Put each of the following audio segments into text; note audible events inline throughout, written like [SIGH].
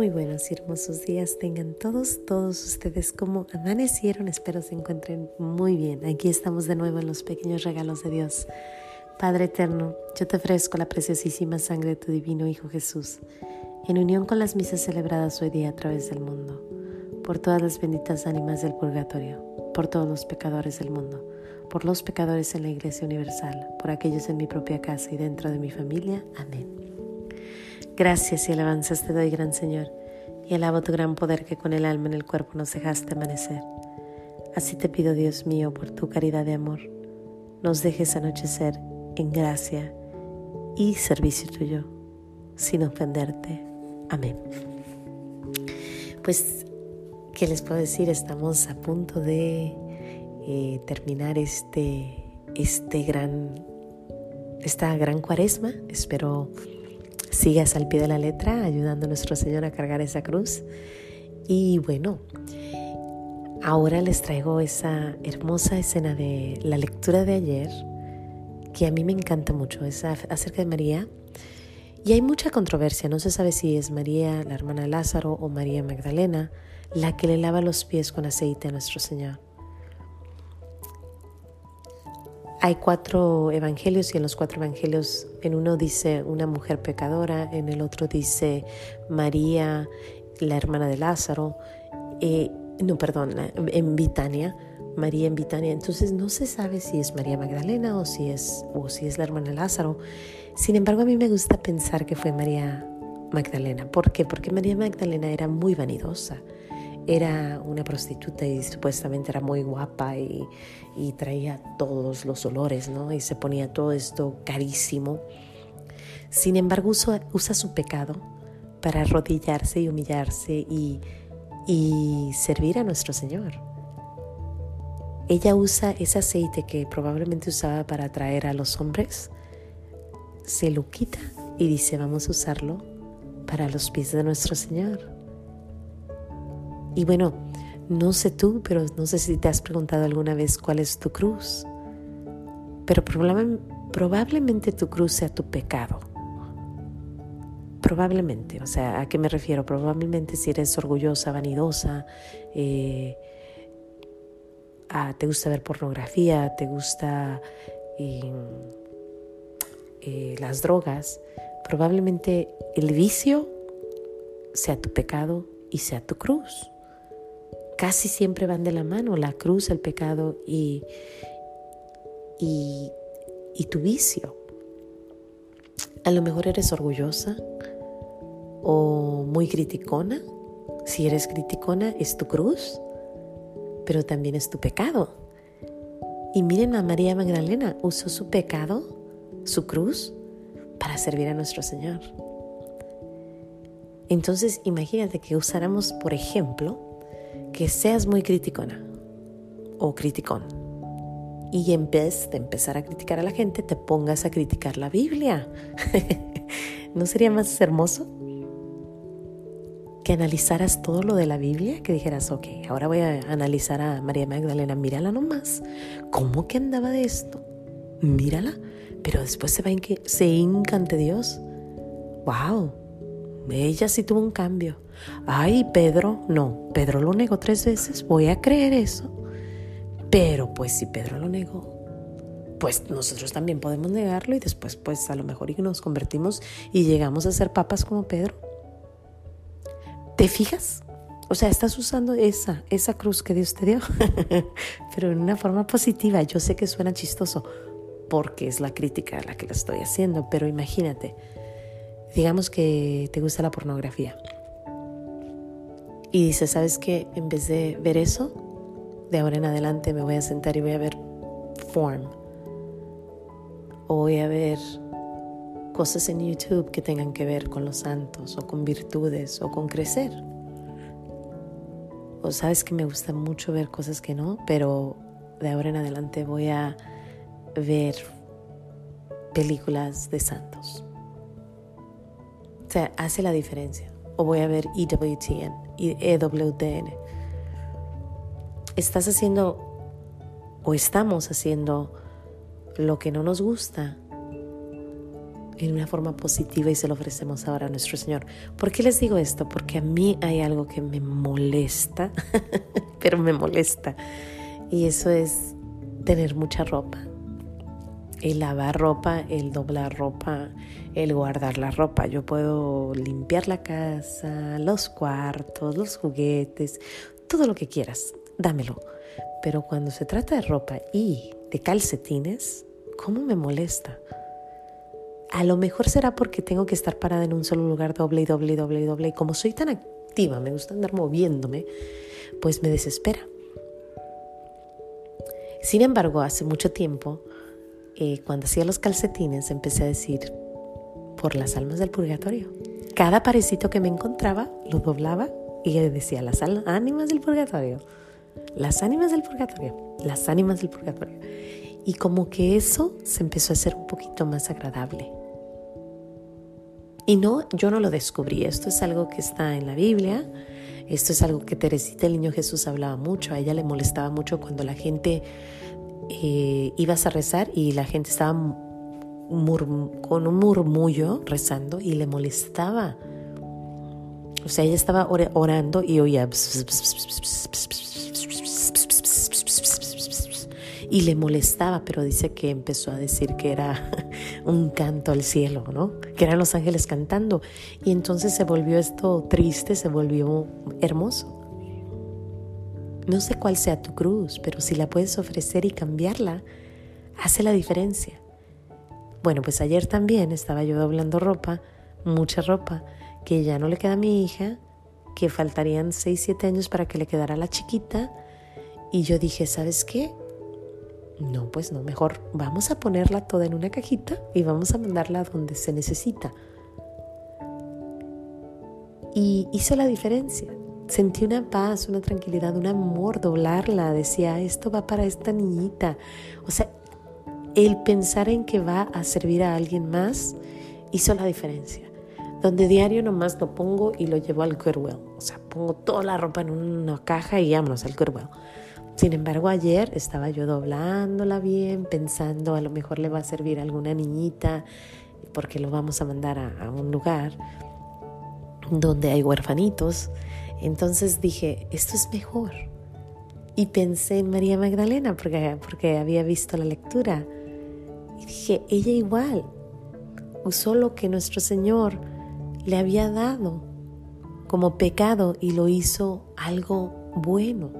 Muy buenos y hermosos días tengan todos, todos ustedes como amanecieron. Espero se encuentren muy bien. Aquí estamos de nuevo en los pequeños regalos de Dios. Padre eterno, yo te ofrezco la preciosísima sangre de tu divino Hijo Jesús, en unión con las misas celebradas hoy día a través del mundo, por todas las benditas ánimas del purgatorio, por todos los pecadores del mundo, por los pecadores en la Iglesia Universal, por aquellos en mi propia casa y dentro de mi familia. Amén. Gracias y alabanzas te doy, gran Señor, y alabo tu gran poder que con el alma en el cuerpo nos dejaste amanecer. Así te pido, Dios mío, por tu caridad de amor, nos dejes anochecer en gracia y servicio tuyo, sin ofenderte. Amén. Pues, ¿qué les puedo decir? Estamos a punto de eh, terminar este, este gran, esta gran cuaresma. Espero sigas al pie de la letra, ayudando a nuestro Señor a cargar esa cruz. Y bueno, ahora les traigo esa hermosa escena de la lectura de ayer, que a mí me encanta mucho, es acerca de María. Y hay mucha controversia, no se sabe si es María, la hermana de Lázaro, o María Magdalena, la que le lava los pies con aceite a nuestro Señor. Hay cuatro evangelios y en los cuatro evangelios en uno dice una mujer pecadora, en el otro dice María, la hermana de Lázaro, eh, no, perdón, en Bitania, María en Bitania. Entonces no se sabe si es María Magdalena o si es, o si es la hermana de Lázaro. Sin embargo, a mí me gusta pensar que fue María Magdalena. ¿Por qué? Porque María Magdalena era muy vanidosa era una prostituta y supuestamente era muy guapa y, traía todos los olores, ¿no? Y se ponía todo esto carísimo. Sin embargo, usa, su pecado para arrodillarse y humillarse y, y servir a nuestro Señor. Ella usa ese aceite que probablemente usaba para atraer a los hombres, se lo quita y dice, vamos a usarlo para los pies de nuestro Señor. Y bueno, no sé tú, pero no sé si te has preguntado alguna vez cuál es tu cruz. Pero probablemente tu cruz sea tu pecado. Probablemente, o sea, ¿a qué me refiero? Probablemente si eres orgullosa, vanidosa, eh, ah, te gusta ver pornografía, te gusta eh, las drogas, probablemente el vicio sea tu pecado y sea tu cruz casi siempre van de la mano, la cruz, el pecado y, y, tu vicio. A lo mejor eres orgullosa o muy criticona. Si eres criticona es tu cruz, pero también es tu pecado. Y miren a María Magdalena, usó su pecado, su cruz, para servir a nuestro Señor. Entonces imagínate que usáramos, por ejemplo, que seas muy criticona o criticón y en vez de empezar a criticar a la gente, te pongas a criticar la Biblia. [LAUGHS] ¿No sería más hermoso? Que analizaras todo lo de la Biblia, que dijeras, ok, ahora voy a analizar a María Magdalena, mírala nomás, ¿cómo que andaba de esto? Mírala, pero después se va que se encante Dios. ¡Wow! Ella sí tuvo un cambio. Ay, Pedro, no, Pedro lo negó tres veces, voy a creer eso. Pero pues si Pedro lo negó, pues nosotros también podemos negarlo y después pues a lo mejor nos convertimos y llegamos a ser papas como Pedro. ¿Te fijas? O sea, estás usando esa, esa cruz que Dios te dio, [LAUGHS] pero en una forma positiva. Yo sé que suena chistoso porque es la crítica a la que la estoy haciendo, pero imagínate, digamos que te gusta la pornografía y dice, ¿sabes qué? En vez de ver eso, de ahora en adelante me voy a sentar y voy a ver form. O voy a ver cosas en YouTube que tengan que ver con los santos o con virtudes o con crecer. O sabes que me gusta mucho ver cosas que no, pero de ahora en adelante voy a ver películas de santos. Sea, hace la diferencia. O voy a ver EWTN EWTN. Estás haciendo o estamos haciendo lo que no nos gusta en una forma positiva y se lo ofrecemos ahora a nuestro Señor. ¿Por qué les digo esto? Porque a mí hay algo que me molesta, [LAUGHS] pero me molesta. Y eso es tener mucha ropa. El lavar ropa, el doblar ropa, el guardar la ropa. Yo puedo limpiar la casa, los cuartos, los juguetes, todo lo que quieras, dámelo. Pero cuando se trata de ropa y de calcetines, ¿cómo me molesta? A lo mejor será porque tengo que estar parada en un solo lugar doble y doble y doble y doble. Y como soy tan activa, me gusta andar moviéndome, pues me desespera. Sin embargo, hace mucho tiempo, eh, cuando hacía los calcetines, empecé a decir, por las almas del purgatorio. Cada parecito que me encontraba, lo doblaba y decía, las ánimas del purgatorio, las ánimas del purgatorio, las ánimas del purgatorio. Y como que eso se empezó a hacer un poquito más agradable. Y no, yo no lo descubrí, esto es algo que está en la Biblia, esto es algo que Teresita el Niño Jesús hablaba mucho, a ella le molestaba mucho cuando la gente eh, ibas a rezar y la gente estaba con un murmullo rezando y le molestaba. O sea, ella estaba orando y oía y le molestaba, pero dice que empezó a decir que era un canto al cielo, ¿no? Que eran los ángeles cantando. Y entonces se volvió esto triste, se volvió hermoso. No sé cuál sea tu cruz, pero si la puedes ofrecer y cambiarla, hace la diferencia. Bueno, pues ayer también estaba yo doblando ropa, mucha ropa, que ya no le queda a mi hija, que faltarían 6, 7 años para que le quedara la chiquita. Y yo dije, ¿sabes qué? No, pues no, mejor vamos a ponerla toda en una cajita y vamos a mandarla donde se necesita. Y hizo la diferencia. Sentí una paz, una tranquilidad, un amor, doblarla. Decía, esto va para esta niñita. O sea, el pensar en que va a servir a alguien más hizo la diferencia. Donde diario nomás lo pongo y lo llevo al Goodwill. O sea, pongo toda la ropa en una caja y vámonos al Goodwill. Sin embargo, ayer estaba yo doblándola bien, pensando a lo mejor le va a servir a alguna niñita, porque lo vamos a mandar a, un lugar donde hay huerfanitos. Entonces dije, esto es mejor. Y pensé en María Magdalena porque, porque había visto la lectura. Y dije, ella igual usó lo que nuestro Señor le había dado como pecado y lo hizo algo bueno.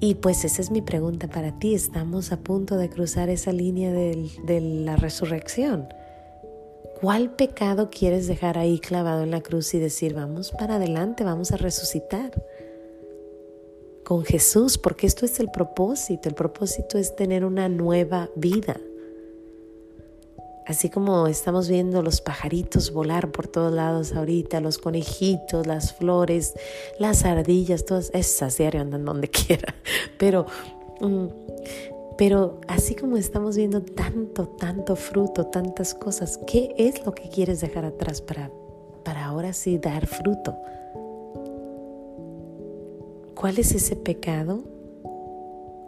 Y pues esa es mi pregunta para ti. Estamos a punto de cruzar esa línea de la resurrección. ¿Cuál pecado quieres dejar ahí clavado en la cruz y decir, vamos para adelante, vamos a resucitar? Con Jesús, porque esto es el propósito. El propósito es tener una nueva vida. Así como estamos viendo los pajaritos volar por todos lados ahorita, los conejitos, las flores, las ardillas, todas esas diario andan donde [LAUGHS] quiera. Pero, mm, pero así como estamos viendo tanto, tanto fruto, tantas cosas, ¿qué es lo que quieres dejar atrás para, para ahora sí dar fruto? ¿Cuál es ese pecado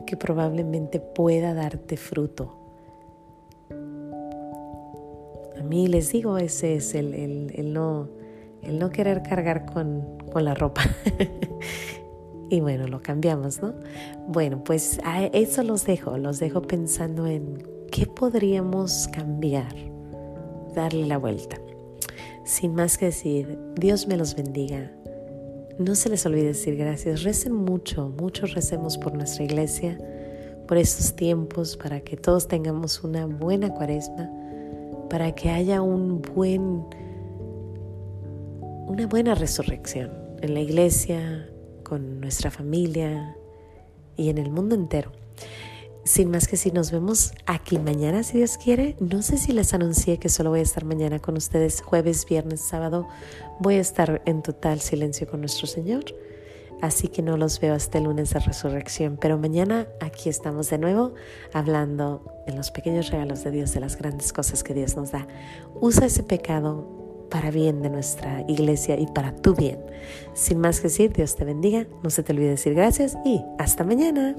que probablemente pueda darte fruto? mí les digo, ese es el, el, no, el no querer cargar con, con la ropa. [LAUGHS] y bueno, lo cambiamos, ¿no? Bueno, pues a eso los dejo, los dejo pensando en qué podríamos cambiar, darle la vuelta. Sin más que decir, Dios me los bendiga. No se les olvide decir gracias. Recen mucho, mucho recemos por nuestra iglesia, por estos tiempos, para que todos tengamos una buena cuaresma para que haya un buen, una buena resurrección en la iglesia, con nuestra familia y en el mundo entero. Sin más que si nos vemos aquí mañana, si Dios quiere. No sé si les anuncié que solo voy a estar mañana con ustedes, jueves, viernes, sábado. Voy a estar en total silencio con nuestro Señor así que no los veo hasta el lunes de resurrección. Pero mañana aquí estamos de nuevo hablando de los pequeños regalos de Dios, de las grandes cosas que Dios nos da. Usa ese pecado para bien de nuestra iglesia y para tu bien. Sin más que decir, Dios te bendiga, no se te olvide decir gracias y hasta mañana.